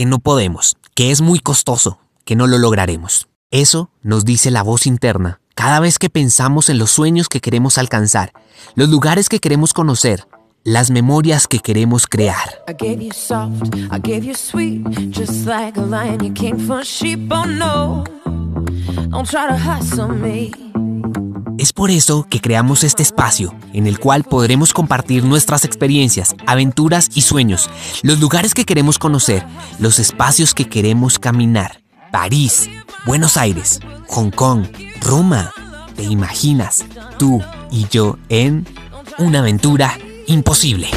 que no podemos, que es muy costoso, que no lo lograremos. Eso nos dice la voz interna cada vez que pensamos en los sueños que queremos alcanzar, los lugares que queremos conocer, las memorias que queremos crear. Es por eso que creamos este espacio en el cual podremos compartir nuestras experiencias, aventuras y sueños, los lugares que queremos conocer, los espacios que queremos caminar. París, Buenos Aires, Hong Kong, Roma. ¿Te imaginas tú y yo en una aventura imposible?